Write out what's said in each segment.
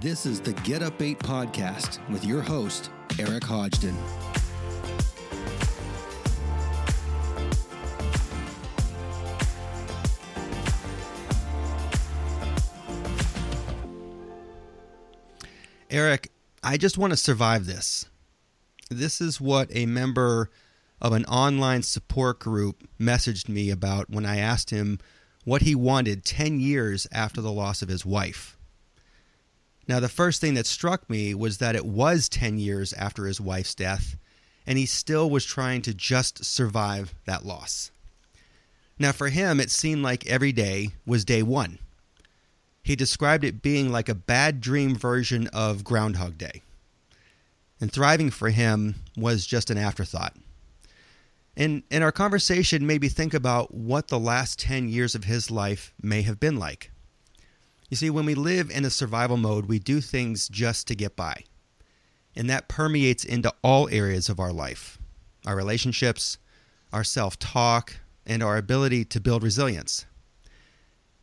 This is the Get Up 8 podcast with your host, Eric Hodgdon. Eric, I just want to survive this. This is what a member of an online support group messaged me about when I asked him what he wanted 10 years after the loss of his wife. Now, the first thing that struck me was that it was 10 years after his wife's death, and he still was trying to just survive that loss. Now, for him, it seemed like every day was day one. He described it being like a bad dream version of Groundhog Day. And thriving for him was just an afterthought. And, and our conversation made me think about what the last 10 years of his life may have been like. You see, when we live in a survival mode, we do things just to get by. And that permeates into all areas of our life our relationships, our self talk, and our ability to build resilience.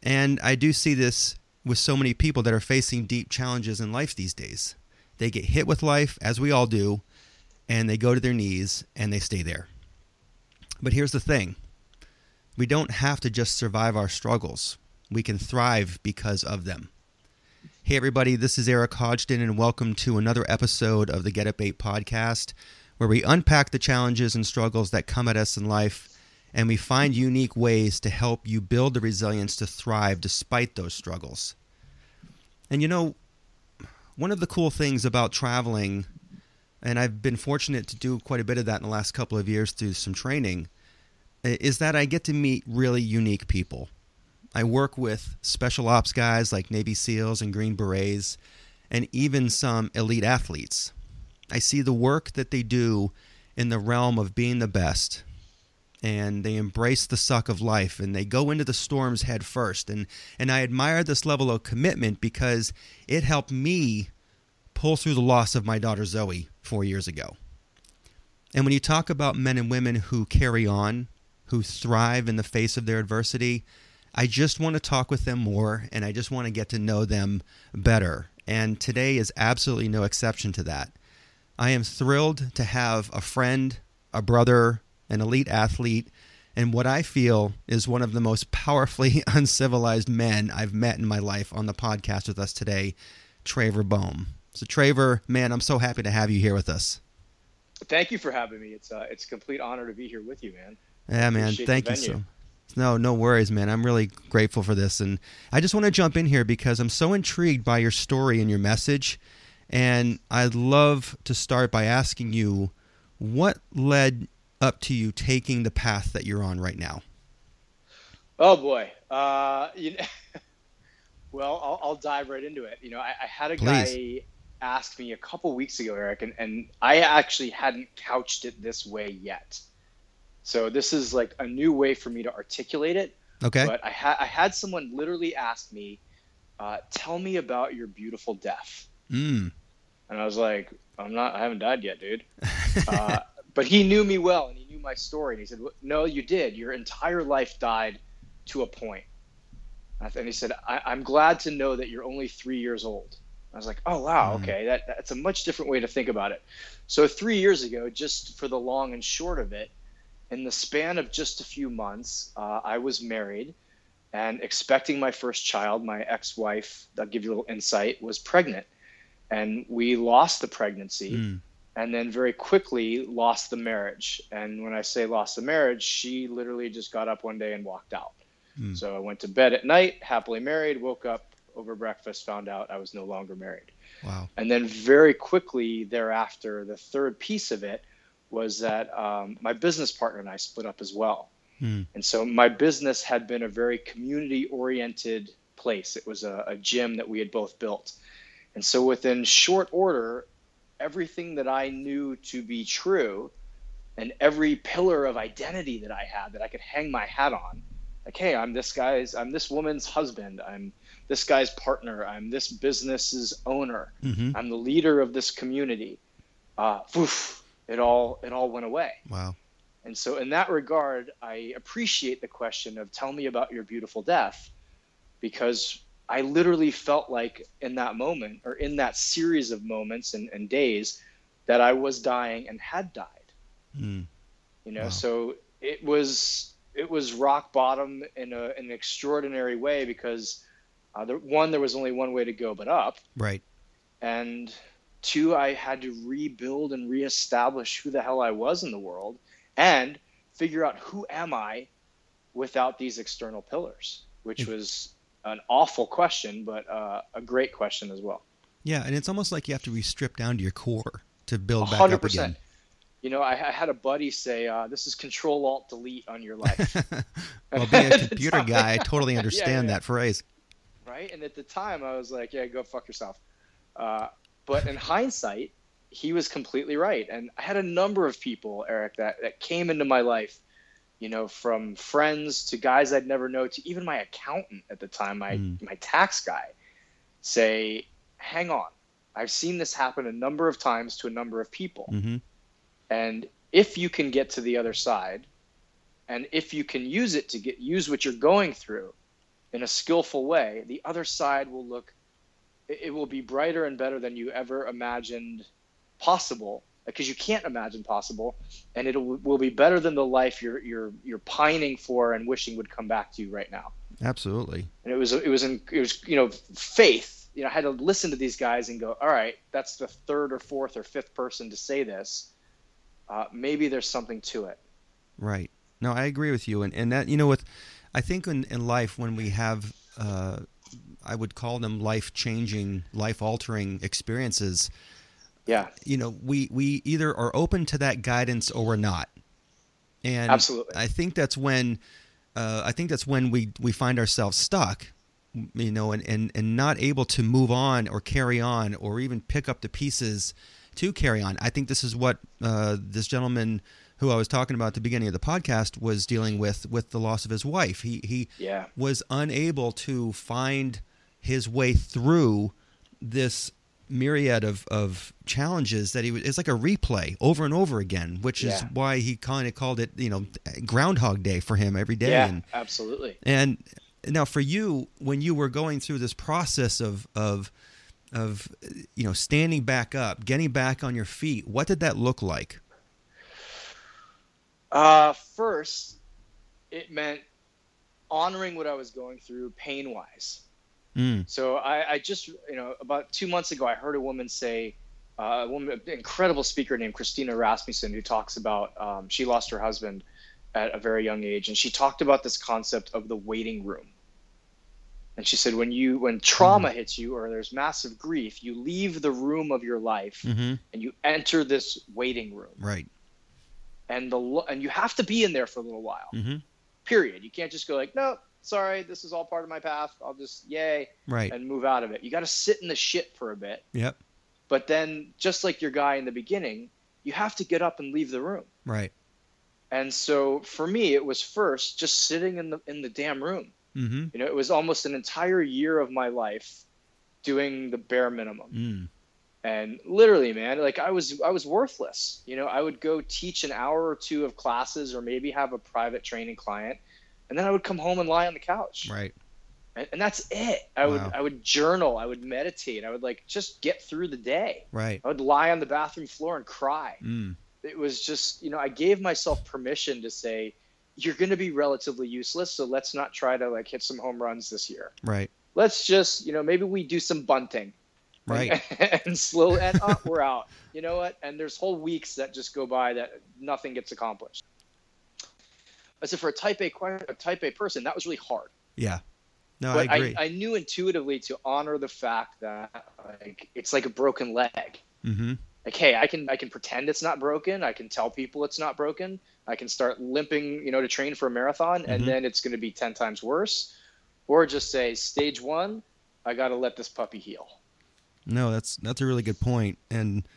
And I do see this with so many people that are facing deep challenges in life these days. They get hit with life, as we all do, and they go to their knees and they stay there. But here's the thing we don't have to just survive our struggles, we can thrive because of them. Hey, everybody, this is Eric Hodgdon, and welcome to another episode of the Get Up 8 podcast, where we unpack the challenges and struggles that come at us in life, and we find unique ways to help you build the resilience to thrive despite those struggles. And you know, one of the cool things about traveling, and I've been fortunate to do quite a bit of that in the last couple of years through some training, is that I get to meet really unique people. I work with special ops guys like Navy SEALs and Green Berets, and even some elite athletes. I see the work that they do in the realm of being the best, and they embrace the suck of life and they go into the storms head first. And, and I admire this level of commitment because it helped me pull through the loss of my daughter Zoe four years ago. And when you talk about men and women who carry on, who thrive in the face of their adversity, I just want to talk with them more and I just want to get to know them better. And today is absolutely no exception to that. I am thrilled to have a friend, a brother, an elite athlete, and what I feel is one of the most powerfully uncivilized men I've met in my life on the podcast with us today, Traver Boehm. So, Traver, man, I'm so happy to have you here with us. Thank you for having me. It's uh, it's a complete honor to be here with you, man. Yeah, man. Thank you so. No, no worries, man. I'm really grateful for this, and I just want to jump in here because I'm so intrigued by your story and your message, and I'd love to start by asking you what led up to you taking the path that you're on right now? Oh boy, uh, you know, well, I'll, I'll, dive right into it. You know, I, I had a Please. guy ask me a couple weeks ago, Eric, and, and I actually hadn't couched it this way yet. So this is like a new way for me to articulate it. Okay. But I, ha- I had someone literally ask me, uh, "Tell me about your beautiful death." Mm. And I was like, "I'm not. I haven't died yet, dude." Uh, but he knew me well and he knew my story. And he said, No, you did. Your entire life died to a point. And he said, I- am glad to know that you're only three years old. I was like, Oh, wow. Mm-hmm. Okay. That, that's a much different way to think about it. So, three years ago, just for the long and short of it, in the span of just a few months, uh, I was married and expecting my first child. My ex wife, I'll give you a little insight, was pregnant. And we lost the pregnancy. Mm and then very quickly lost the marriage. And when I say lost the marriage, she literally just got up one day and walked out. Mm. So I went to bed at night, happily married, woke up over breakfast, found out I was no longer married. Wow. And then very quickly thereafter, the third piece of it was that um, my business partner and I split up as well. Mm. And so my business had been a very community oriented place. It was a, a gym that we had both built. And so within short order, everything that I knew to be true and every pillar of identity that I had that I could hang my hat on. Like, hey, I'm this guy's, I'm this woman's husband. I'm this guy's partner. I'm this business's owner. Mm-hmm. I'm the leader of this community. Uh, it all, it all went away. Wow. And so, in that regard, I appreciate the question of tell me about your beautiful death because I literally felt like in that moment or in that series of moments and, and days that I was dying and had died. Mm. You know, Wow. so it was it was rock bottom in, a, in an extraordinary way because uh, there, one there was only one way to go but up, Right. and two I had to rebuild and reestablish who the hell I was in the world and figure out who am I without these external pillars, which Mm. was an awful question, but uh, a great question as well. Yeah, and it's almost like you have to be stripped down to your core to build back up again. You know, I, I had a buddy say, uh, "This is Control Alt Delete on your life." well, being a computer guy, I totally understand yeah. that phrase. right? And at the time, I was like, "Yeah, go fuck yourself." Uh, but in hindsight, he was completely right. And I had a number of people, Eric, that that came into my life, you know, from friends to guys I'd never know to even my accountant at the time, my Mm. my tax guy, say, "Hang on, I've seen this happen a number of times to a number of people." hmm And if you can get to the other side, and if you can use it to get use what you're going through in a skillful way, the other side will look it it will be brighter and better than you ever imagined possible because you can't imagine possible and it will be better than the life you're you're you're pining for and wishing would come back to you right now Absolutely. and it was it was in, it was you know faith you know i had to listen to these guys and go all right that's the third or fourth or fifth person to say this uh, maybe there's something to it Right. No, I agree with you, and and that you know, with I think in in life when we have, uh, I would call them life changing, life altering experiences. yeah You know, we we either are open to that guidance or we're not. And Absolutely. I think that's when, uh, I think that's when we we find ourselves stuck. You know, and, and, and not able to move on or carry on or even pick up the pieces to carry on. I think this is what uh, this gentleman who I was talking about at the beginning of the podcast was dealing with with the loss of his wife. He he yeah was unable to find his way through this myriad of, of challenges that he was it's like a replay over and over again which is Yeah. why he kind of called it you know groundhog day for him every day yeah and absolutely. and now for you when you were going through this process of of of you know standing back up getting back on your feet what did that look like? Uh, first it meant honoring what i was going through pain wise mm, So I, I just, you know, about two months ago, I heard a woman say, uh, a woman, an incredible speaker named Christina Rasmussen, who talks about um, she lost her husband at a very young age, and she talked about this concept of the waiting room. And she said, when you, when trauma hits you or there's massive grief, you leave the room of your life hmm and you enter this waiting room, right and the and you have to be in there for a little while. hmm Period. You can't just go like, no, sorry, this is all part of my path. I'll just yay right and move out of it. You got to sit in the shit for a bit. yep But then, just like your guy in the beginning, you have to get up and leave the room. right And so for me, it was first just sitting in the in the damn room. hmm You know, it was almost an entire year of my life doing the bare minimum. mm, And literally, man, like I was I was worthless. You know, I would go teach an hour or two of classes or maybe have a private training client, and then I would come home and lie on the couch. right And, and that's it. I would I would journal, I would meditate, I would like just get through the day. right I would lie on the bathroom floor and cry. mm, It was just, you know, I gave myself permission to say, you're going to be relatively useless, so let's not try to like hit some home runs this year. right Let's just, you know, maybe we do some bunting. right and slow and up, we're out. You know what? And there's whole weeks that just go by that nothing gets accomplished. I said for a type A, a type A person, that was really hard. yeah no but i agree I, knew intuitively to honor the fact that like it's like a broken leg. Mm-hmm. like hey i can i can pretend it's not broken i can tell people it's not broken i can start limping you know to train for a marathon Mhm. and then it's going to be 10 times worse or just say stage one i got to let this puppy heal No, that's that's a really good point. And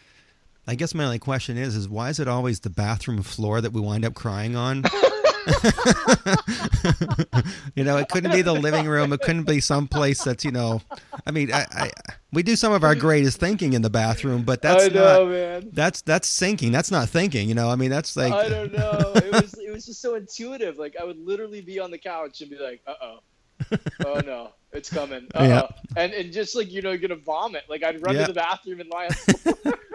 I guess my only question is is why is it always the bathroom floor that we wind up crying on? you know, it couldn't be the living room. It couldn't be someplace that's you know. I mean, I, I we do some of our greatest thinking in the bathroom, but that's i know not. man That's that's thinking. That's not thinking. You know, I mean, that's like. i don't know it was it was just so intuitive like i would literally be on the couch and be like uh-oh oh no, it's coming. Uh-oh. Yeah. And and just like you know, you're gonna vomit. Like I'd run to the bathroom and lie on the floor.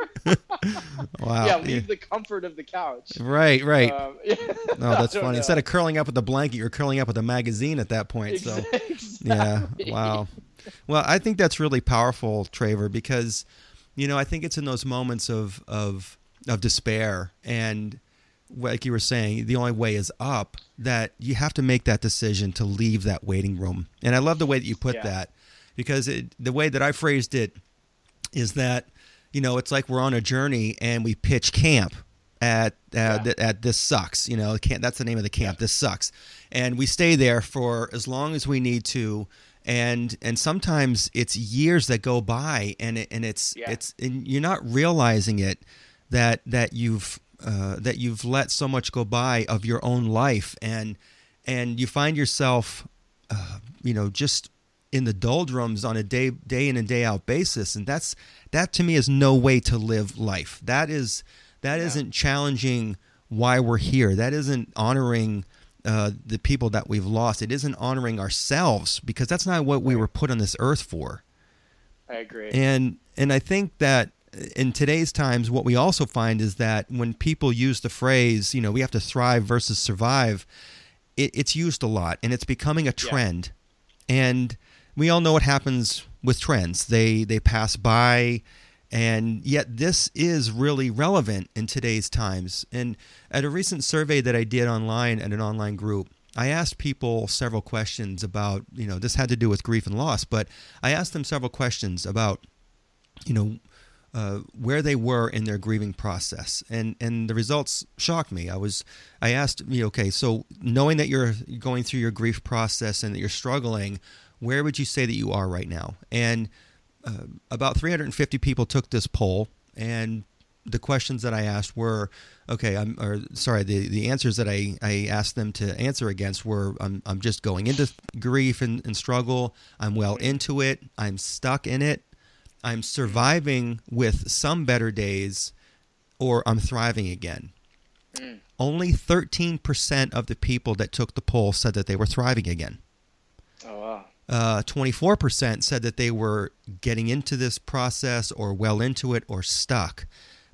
wow. Yeah, leave the comfort of the couch. Right, right. Um, yeah. No, that's funny. Know. Instead of curling up with a blanket, you're curling up with a magazine at that point. So, exactly. yeah, wow. Well, I think that's really powerful, Traver, because you know I think it's in those moments of of of despair and like you were saying, the only way is up, that you have to make that decision to leave that waiting room. And I love the way that you put yeah. that because it, the way that I phrased it is that, you know, it's like we're on a journey and we pitch camp at uh, yeah. at this sucks you know that's the name of the camp yeah. this sucks and we stay there for as long as we need to and and sometimes it's years that go by and it, and it's yeah. it's and you're not realizing it that that you've uh, that you've let so much go by of your own life and and you find yourself uh, you know just in the doldrums on a day day in and day out basis. And that's that to me is no way to live life. That is that yeah. not challenging why we're here. That isn't honoring uh, the people that we've lost. It isn't honoring ourselves because that's not what we were put on this earth for. I agree. And and i think that in today's times, what we also find is that when people use the phrase, you know, we have to thrive versus survive, it, it's used a lot and it's becoming a trend. Yeah. And we all know what happens with trends. They they pass by and yet this is really relevant in today's times. And at a recent survey that I did online at an online group, I asked people several questions about, you know, this had to do with grief and loss, but I asked them several questions about, you know, uh, where they were in their grieving process, and and the results shocked me. I was I asked know, okay, so knowing that you're going through your grief process and that you're struggling, where would you say that you are right now? And uh, about 350 people took this poll, and the questions that I asked were, okay, I'm or sorry, the, the answers that I, I asked them to answer against were I'm, I'm just going into grief and, and struggle. I'm well into it. I'm stuck in it. I'm surviving with some better days or I'm thriving again. Mm. Only 13% of the people that took the poll said that they were thriving again. Uh, 24% said that they were getting into this process or well into it or stuck.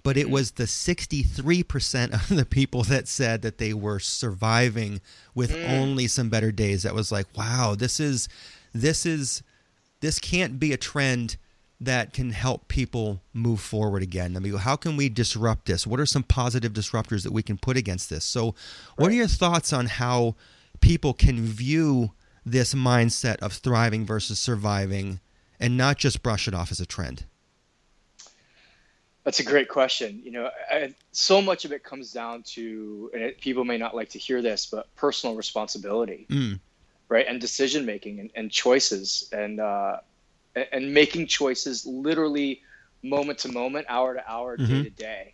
But it mm. was the 63% of the people that said that they were surviving with mm. only some better days. That was like, wow, this is, this is, this can't be a trend that can help people move forward again? I mean, how can we disrupt this? What are some positive disruptors that we can put against this? So, what are your thoughts on how people can view this mindset of thriving versus surviving and not just brush it off as a trend? That's a great question. You know, I, so much of it comes down to, and it, people may not like to hear this, but personal responsibility, mm. right, and decision making and, and choices. And uh, and making choices literally moment to moment, hour to hour, mm-hmm. day to day,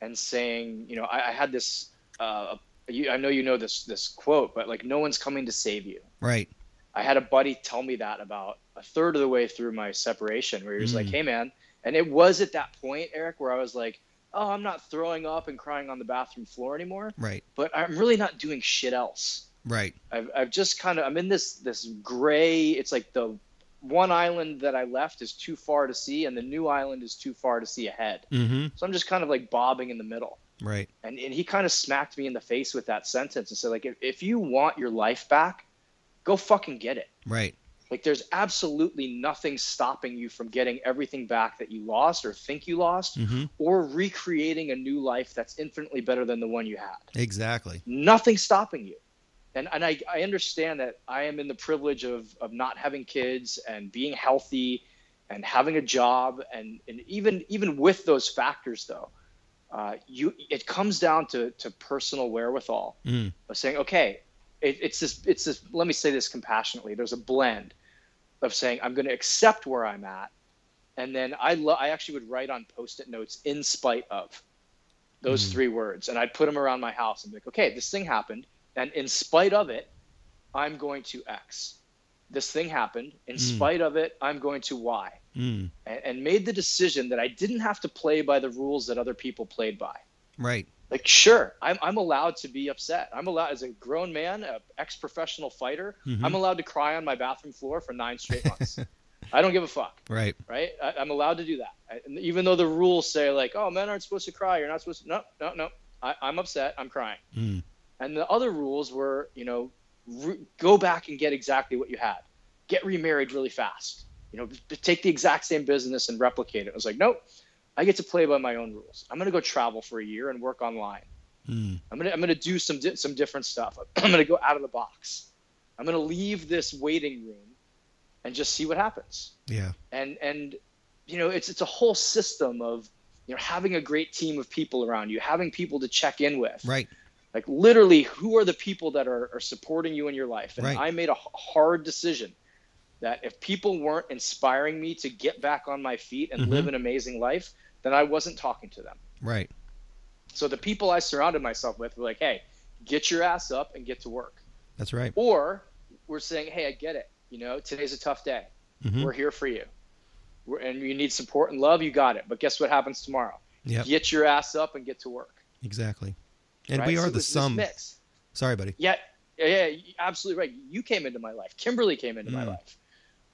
and saying, you know, I, I had this. Uh, you, I know you know this this quote, but like, no one's coming to save you. Right. I had a buddy tell me that about a third of the way through my separation, where he was mm. like, "Hey, man," and it was at that point, Eric, where I was like, "Oh, I'm not throwing up and crying on the bathroom floor anymore." Right. But I'm really not doing shit else. Right. I've, I've just kind of I'm in this this gray. It's like the one island that I left is too far to see, and the new island is too far to see ahead. Mm-hmm. So I'm just kind of like bobbing in the middle. Right. And, and he kind of smacked me in the face with that sentence and said, like, if, if you want your life back, go fucking get it. Right. Like, there's absolutely nothing stopping you from getting everything back that you lost or think you lost, mm-hmm. or recreating a new life that's infinitely better than the one you had. Exactly. Nothing stopping you and and I, I understand that I am in the privilege of of not having kids and being healthy and having a job and and even even with those factors though uh, you it comes down to to personal wherewithal mm. of saying okay it, it's this it's this let me say this compassionately there's a blend of saying I'm going to accept where I'm at and then I lo- I actually would write on post-it notes in spite of those mm. three words and I'd put them around my house and be like okay this thing happened and in spite of it, I'm going to X. This thing happened. In mm. spite of it, I'm going to Y. Mm. And, and, made the decision that I didn't have to play by the rules that other people played by. Right. Like, sure, I'm, I'm allowed to be upset. I'm allowed, as a grown man, a ex-professional fighter, Mhm. I'm allowed to cry on my bathroom floor for nine straight months. I don't give a fuck, Right. right? I, I'm allowed to do that, I, and even though the rules say like, oh, men aren't supposed to cry. You're not supposed to. No, no, no. I, I'm upset. I'm crying. Mm. And the other rules were, you know, re- go back and get exactly what you had. Get remarried really fast. You know, b- take the exact same business and replicate it. I was like, nope. I get to play by my own rules. I'm gonna go travel for a year and work online. Mm. I'm gonna I'm gonna do some di- some different stuff. I'm gonna go out of the box. I'm gonna leave this waiting room and just see what happens. Yeah. And and you know, it's it's a whole system of you know having a great team of people around you, having people to check in with Right. like literally who are the people that are, are supporting you in your life and Right. i made a hard decision that if people weren't inspiring me to get back on my feet and Mhm. live an amazing life then i wasn't talking to them Right. so the people i surrounded myself with were like hey get your ass up and get to work That's right. or we're saying hey i get it you know today's a tough day Mhm. we're here for you we're, and you need support and love you got it but guess what happens tomorrow Yep. get your ass up and get to work Exactly. And right? we are it the sum. Sorry, buddy. Yeah, yeah, yeah, absolutely right. You came into my life. Kimberly came into my Mm. life.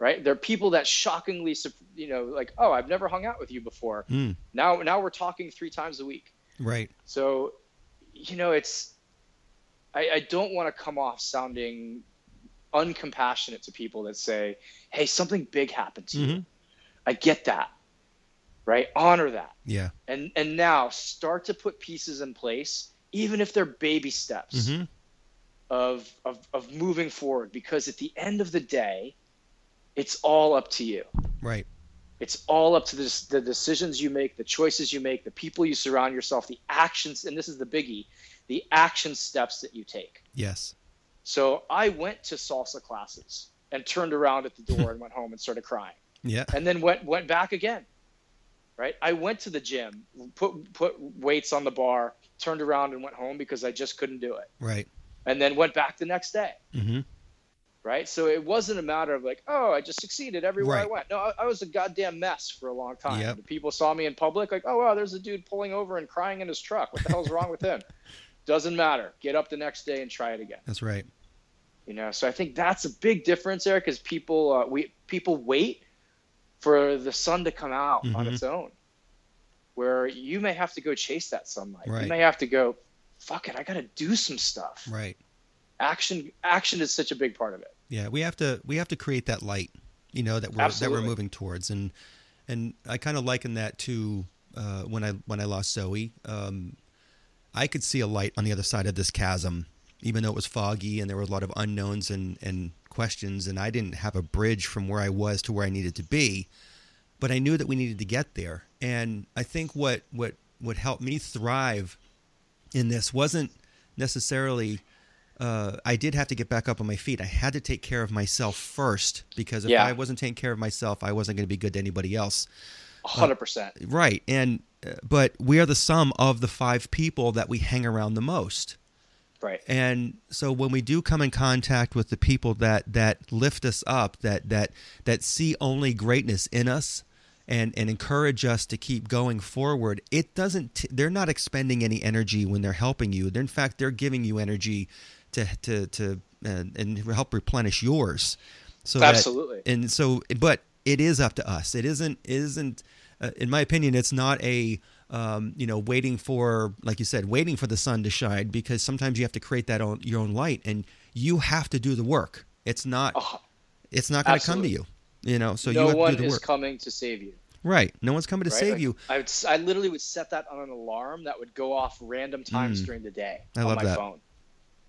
Right? There are people that shockingly, you know, like, oh, I've never hung out with you before. Mm. Now, now we're talking three times a week. Right. So, you know, it's. I, I don't want to come off sounding uncompassionate to people that say, "Hey, something big happened to you." Mhm. I get that. Right? Honor that Yeah. and and now start to put pieces in place even if they're baby steps hmm of, of of moving forward because at the end of the day it's all up to you Right. it's all up to the, the decisions you make the choices you make the people you surround yourself the actions and this is the biggie the action steps that you take Yes. so i went to salsa classes and turned around at the door and went home and started crying Yeah. and then went went back again. Right? I went to the gym, put put weights on the bar, turned around and went home because I just couldn't do it. Right. And then went back the next day. hmm Right? So it wasn't a matter of like, oh, I just succeeded everywhere I went. No, I, I was a goddamn mess for a long time. Yep. People saw me in public like, oh wow, there's a dude pulling over and crying in his truck. What the hell's wrong with him? Doesn't matter. Get up the next day and try it again. That's right. You know, so I think that's a big difference there because people uh, we people wait for the sun to come out on Mhm. its own, where you may have to go chase that sunlight. Right. You may have to go, fuck it, I got to do some stuff. Right. Action, action is such a big part of it. Yeah. We have to. We have to create that light. You know that we're that we're moving towards, and and I kind of liken that to uh, when I when I lost Zoe. Um, I could see a light on the other side of this chasm, even though it was foggy and there were a lot of unknowns and and questions, and I didn't have a bridge from where I was to where I needed to be. But I knew that we needed to get there, and I think what what what helped me thrive in this wasn't necessarily uh, I did have to get back up on my feet. I had to take care of myself first because if Yeah. I wasn't taking care of myself, I wasn't going to be good to anybody else. A hundred percent. Right. And uh, but we are the sum of the five people that we hang around the most. Right. And so when we do come in contact with the people that that lift us up, that that that see only greatness in us and and encourage us to keep going forward, it doesn't t- they're not expending any energy when they're helping you. They're in fact they're giving you energy to to to uh, and help replenish yours. So that- Absolutely. and so but it is up to us it isn't isn't uh, in my opinion it's not a um, you know waiting for like you said waiting for the sun to shine because sometimes you have to create that own your own light and you have to do the work it's not Oh, it's not going to come to you you know so no you have one to do the is work coming to save you. right no one's coming to right? save Like, you I would, I literally would set that on an alarm that would go off random times Mm. during the day I on love my that. phone,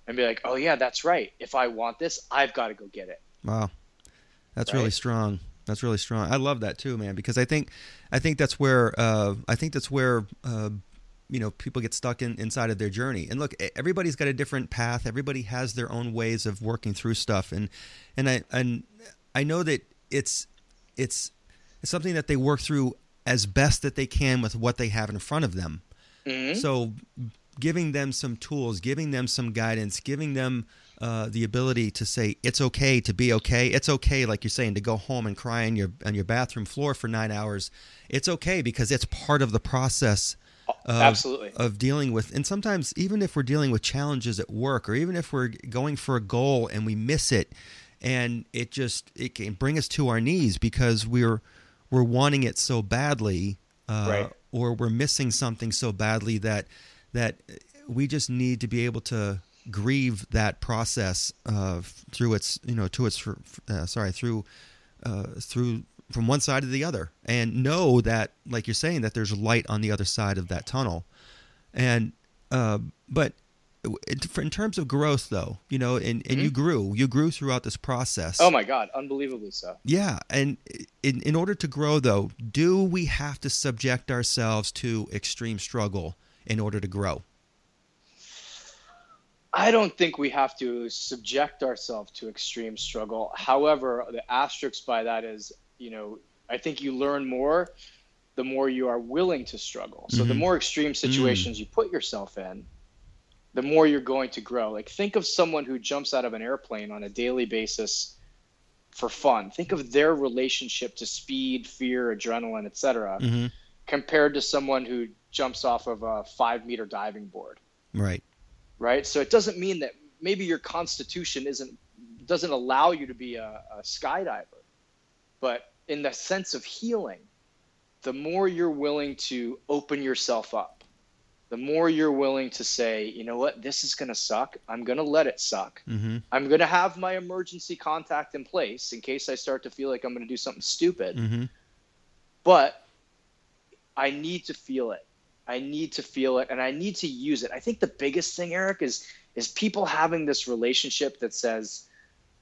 and be like, oh yeah, that's right. If I want this, I've got to go get it. Wow, that's really strong. That's really strong. I love that too, man, because I think, I think that's where, uh, I think that's where, uh, you know, people get stuck in inside of their journey. And look, everybody's got a different path. Everybody has their own ways of working through stuff, and and I and I know that it's it's it's something that they work through as best that they can with what they have in front of them. Mhm. So, giving them some tools, giving them some guidance, giving them uh, the ability to say it's okay to be okay. It's okay, like you're saying, to go home and cry on your on your bathroom floor for nine hours. It's okay because it's part of the process of, Absolutely. of dealing with and sometimes even if we're dealing with challenges at work or even if we're going for a goal and we miss it and it just it can bring us to our knees because we're we're wanting it so badly uh, Right. or we're missing something so badly that that we just need to be able to grieve that process uh, through its you know to its uh, sorry through uh, through from one side to the other. And know that like you're saying that there's light on the other side of that tunnel. And uh, but in terms of growth though you know and, and you grew. You grew throughout this process. Oh my God, unbelievably so. yeah and in, in order to grow though do we have to subject ourselves to extreme struggle in order to grow I don't think we have to subject ourselves to extreme struggle. However, the asterisk by that is, you know, I think you learn more the more you are willing to struggle. So the Mhm. more extreme situations you put yourself in, the more you're going to grow. Like think of someone who jumps out of an airplane on a daily basis for fun. Think of their relationship to speed, fear, adrenaline, etc., mm-hmm. compared to someone who jumps off of a 5 meter diving board right right? So it doesn't mean that maybe your constitution isn't doesn't allow you to be a, a skydiver, but in the sense of healing, the more you're willing to open yourself up, the more you're willing to say, you know what, this is gonna suck. I'm gonna let it suck. mm-hmm. I'm gonna have my emergency contact in place in case I start to feel like I'm gonna do something stupid Mm-hmm. but I need to feel it. I need to feel it and I need to use it. I think the biggest thing, Eric, is is people having this relationship that says,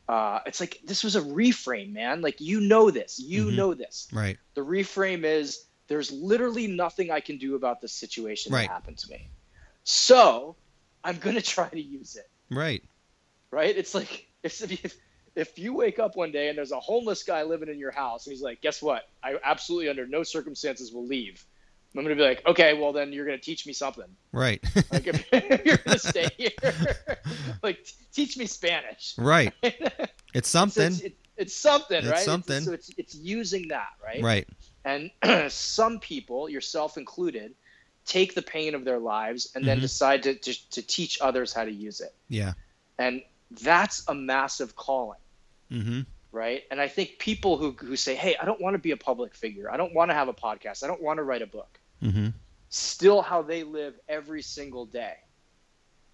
uh, it's like this was a reframe, man. Like you know this, you Mhm. know this. right The reframe is there's literally nothing I can do about this situation Right. that happened to me. So I'm gonna try to use it right right? It's like if, if if you wake up one day and there's a homeless guy living in your house and he's like, guess what? I absolutely under no circumstances will leave. I'm gonna be like, okay, well then you're gonna teach me something. right Like if, if you're gonna stay here, like teach me Spanish. right it's So something it's, it, it's something, It's right? something. so it's it's using that, right? right And some people, yourself included, take the pain of their lives and then Mhm. decide to, to to teach others how to use it. yeah And that's a massive calling. mm-hmm. Right? And I think people who who say, "Hey, I don't want to be a public figure. I don't want to have a podcast. I don't want to write a book." Mm-hmm. Still how they live every single day.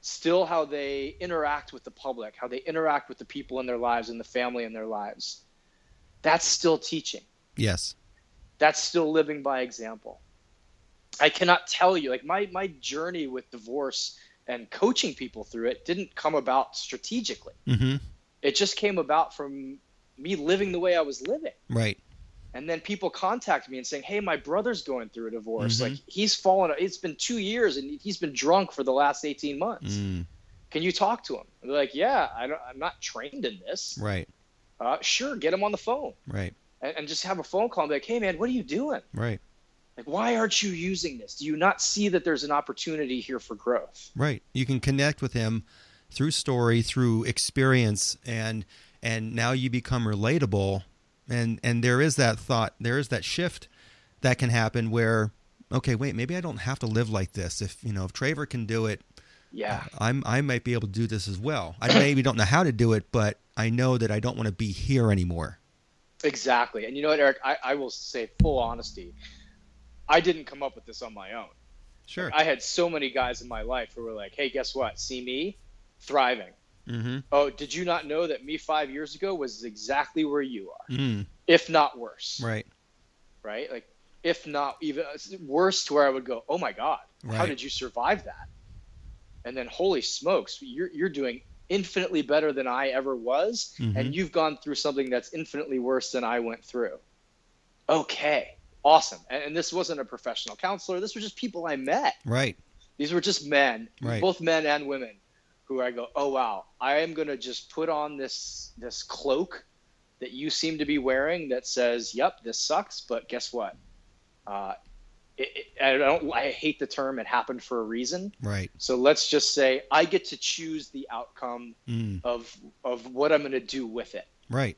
Still how they interact with the public, how they interact with the people in their lives and the family in their lives. That's still teaching. yes That's still living by example. I cannot tell you like my my journey with divorce and coaching people through it didn't come about strategically. mm-hmm. It just came about from me living the way I was living. right. And then people contact me and saying hey my brother's going through a divorce. Mhm. like he's fallen it's been two years and he's been drunk for the last 18 months. Mm. can you talk to him? And they're like yeah I don't, i'm not trained in this. Right. Uh, sure get him on the phone. Right. And, and just have a phone call and be like hey man what are you doing? Right. Like why aren't you using this? Do you not see that there's an opportunity here for growth? Right. You can connect with him through story, through experience, and and now you become relatable. And and there is that thought, there is that shift that can happen where, okay, wait, maybe I don't have to live like this. If you know, if Traver can do it, yeah I'm I might be able to do this as well. I maybe don't know how to do it, but I know that I don't want to be here anymore. exactly and you know what eric I, I will say full honesty i didn't come up with this on my own Sure. I had so many guys in my life who were like, "Hey, guess what? See me thriving. Mm-hmm. Oh, did you not know that me five years ago was exactly where you are, Mm. if not worse? Right. Right? Like, if not even worse, to where I would go, "Oh my God, how did you survive that?" And then, holy smokes, you're you're doing infinitely better than I ever was, Mhm. and you've gone through something that's infinitely worse than I went through. Okay, awesome. And, and this wasn't a professional counselor. This was just people I met. Right. These were just men, Right. both men and women, who I go, oh wow, I am gonna just put on this this cloak that you seem to be wearing that says, "Yep, this sucks," but guess what? Uh, it, it, I don't. I hate the term. It happened for a reason. Right. So let's just say I get to choose the outcome Mm. of of what I'm gonna do with it Right.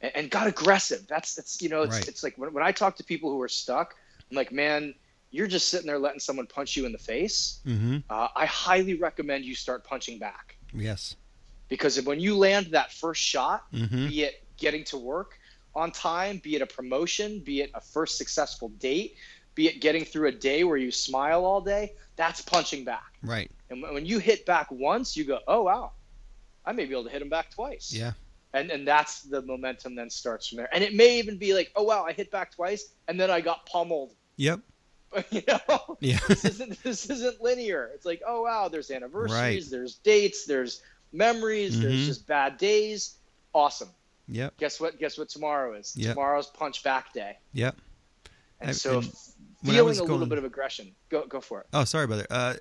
and, and got aggressive. That's that's you know it's Right. it's like when, when I talk to people who are stuck, I'm like, man, you're just sitting there letting someone punch you in the face. Mm-hmm. Uh, I highly recommend you start punching back Yes. because when you land that first shot, Mm-hmm. be it getting to work on time, be it a promotion, be it a first successful date, be it getting through a day where you smile all day, that's punching back. Right. And when when you hit back once, you go, oh, wow, I may be able to hit him back twice. Yeah. And, and that's the momentum then starts from there. And it may even be like, oh, wow, I hit back twice and then I got pummeled. Yep. you know? Yeah. this isn't this isn't linear. It's like, oh wow, there's anniversaries, Right. there's dates, there's memories, Mhm. there's just bad days. Awesome. Yep. Guess what? Guess what tomorrow is? Yep. Tomorrow's punch back day. Yep. And I- so and feeling a little bit of aggression. Go go for it. Oh, sorry, brother. Uh,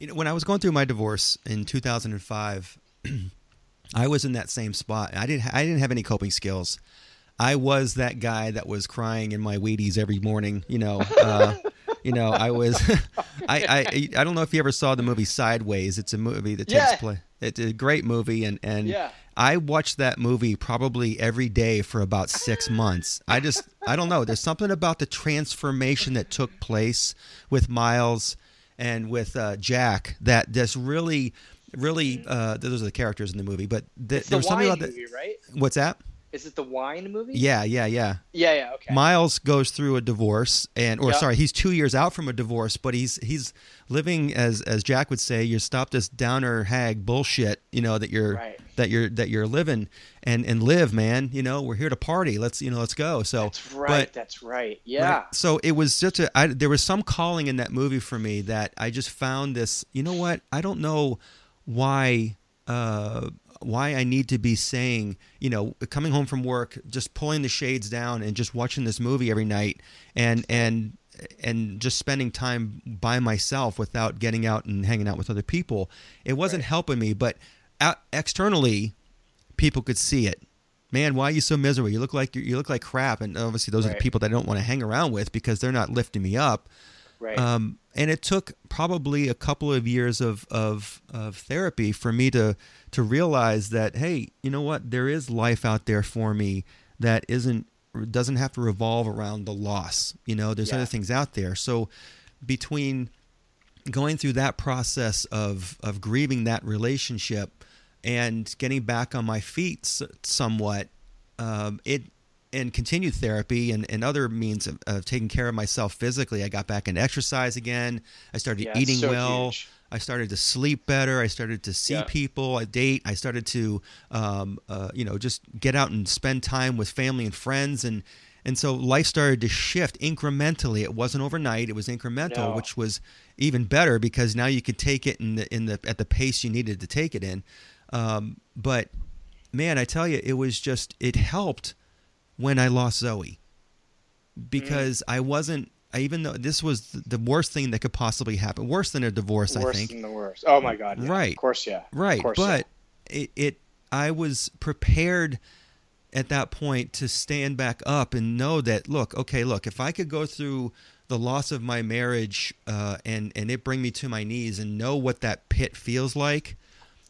you know, when I was going through my divorce in 2005, I was in that same spot. I didn't. I didn't have any coping skills. I was that guy that was crying in my Wheaties every morning. You know. Uh, you know, I was. I, I I don't know if you ever saw the movie Sideways. It's a movie that takes Yeah. place. It's a great movie, and and Yeah. I watched that movie probably every day for about six months. I just, I don't know. There's something about the transformation that took place with Miles and with uh, Jack that just really, really, uh, those are the characters in the movie. But th- It's there the was something about movie, the. right? What's that? Is it the wine movie? Yeah, yeah, yeah. Yeah, yeah, okay. Miles goes through a divorce, and or Yep. sorry, he's two years out from a divorce, but he's he's living as as Jack would say, you stop this downer hag bullshit, you know that you're Right. that you're that you're living and and live, man. You know we're here to party. Let's you know let's go. So that's right. but- that's right. Yeah. Right. So it was such a. I, there was some calling in that movie for me that I just found this. You know what? I don't know why. Uh, why I need to be saying, you know, coming home from work, just pulling the shades down and just watching this movie every night, and and and just spending time by myself without getting out and hanging out with other people. It wasn't Right. helping me, but out, externally, people could see it. Man, why are you so miserable? You look like you you look like crap, and obviously those are the people that I don't want to hang around with because they're not lifting me up. Right. Um, and it took probably a couple of years of, of of therapy for me to to realize that hey, you know what? There is life out there for me that isn't doesn't have to revolve around the loss. You know, there's Yeah. other things out there. So between going through that process of of grieving that relationship and getting back on my feet somewhat um, it and continued therapy and, and other means of, of taking care of myself physically. I got back into exercise again. I started Yeah, eating so well. huge. i started to sleep better. I started to see Yeah. people i date. I started to um, uh, you know just get out and spend time with family and friends. And and so life started to shift incrementally. It wasn't overnight. It was incremental No. which was even better because now you could take it in the in the at the pace you needed to take it in. Um, but man i tell you it was just it helped when i lost zoe because i wasn't I, even though this was the worst thing that could possibly happen worse than a divorce worse i think Worse than the worst. Oh my god. yeah. Right. Of course, yeah. right Of course, but it, it i was prepared at that point to stand back up and know that look okay look if i could go through the loss of my marriage uh, and and it bring me to my knees and know what that pit feels like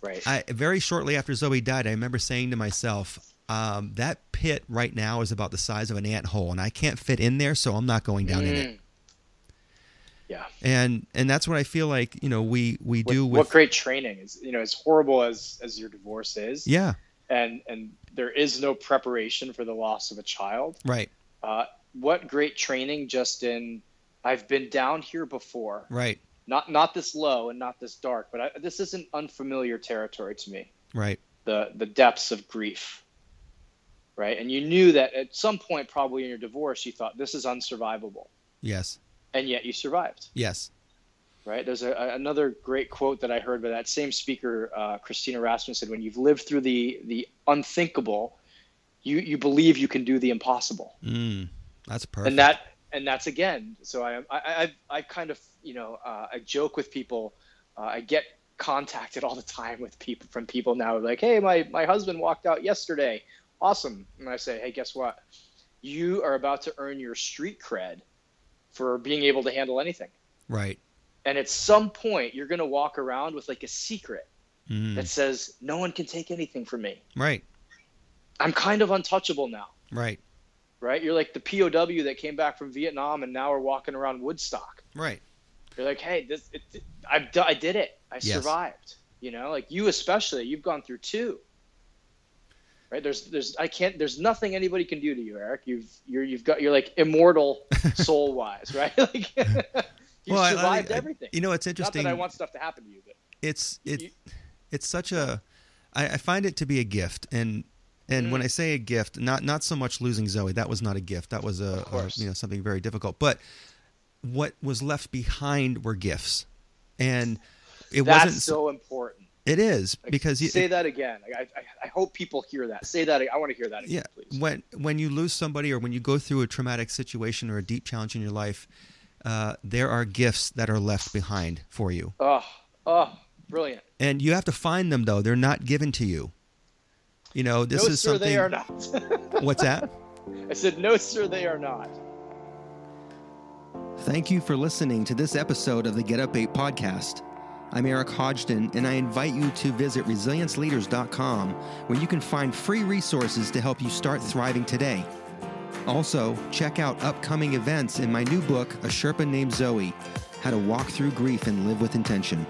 right. I very shortly after Zoe died, I remember saying to myself, um, "That pit right now is about the size of an ant hole, and I can't fit in there, so I'm not going down in it." Mm. Yeah. And and that's what I feel like you know we we What, do with what great training. Is you know as horrible as as your divorce is yeah. and and there is no preparation for the loss of a child. Right. Uh, what great training just in i've been down here before. Right. Not not this low and not this dark but I, this isn't unfamiliar territory to me. Right. The the depths of grief right and you knew that at some point probably in your divorce you thought this is unsurvivable yes and yet you survived yes right? There's a, another great quote that I heard by that same speaker, uh, Christina Rasmussen. Said, When you've lived through the the unthinkable, you you believe you can do the impossible, mm, that's perfect and that and that's again. So I I I, I kind of you know uh, I joke with people. Uh, I get contacted all the time with people from people now like, hey, my my husband walked out yesterday, awesome, and I say, hey, guess what? You are about to earn your street cred for being able to handle anything right and at some point you're going to walk around with like a secret mm, that says no one can take anything from me right i'm kind of untouchable now right right? You're like the POW that came back from Vietnam and now are walking around Woodstock. Right. You're like, hey, this, it, I, I did it. I Yes. survived. You know, like you especially, you've gone through two. Right? There's, there's, I can't. There's nothing anybody can do to you, Eric. You've, you're, you've got, you're like immortal soul wise, right? like, you've Well, I- I- survived I- everything. You know, it's interesting. Not that I want stuff to happen to you, but it's it you- it's such a I, I find it to be a gift and and Mm-hmm. when I say a gift, not not so much losing Zoe, that was not a gift. That was a, a you know something very difficult. But what was left behind were gifts, and it that's wasn't. so important. It is because you, say that again. I, I, I hope people hear that. Say that. I want to hear that again, yeah please. when when you lose somebody or when you go through a traumatic situation or a deep challenge in your life, uh, there are gifts that are left behind for you, Oh, oh, brilliant. and you have to find them though. They're not given to you. You know, this no, is sir, something. they are not. What's that? I said, no, sir, they are not. Thank you for listening to this episode of the Get Up 8 podcast. I'm Eric Hodgdon, and I invite you to visit resilienceleaders.com where you can find free resources to help you start thriving today. Also, check out upcoming events in my new book, A Sherpa Named Zoe How to Walk Through Grief and Live with Intention.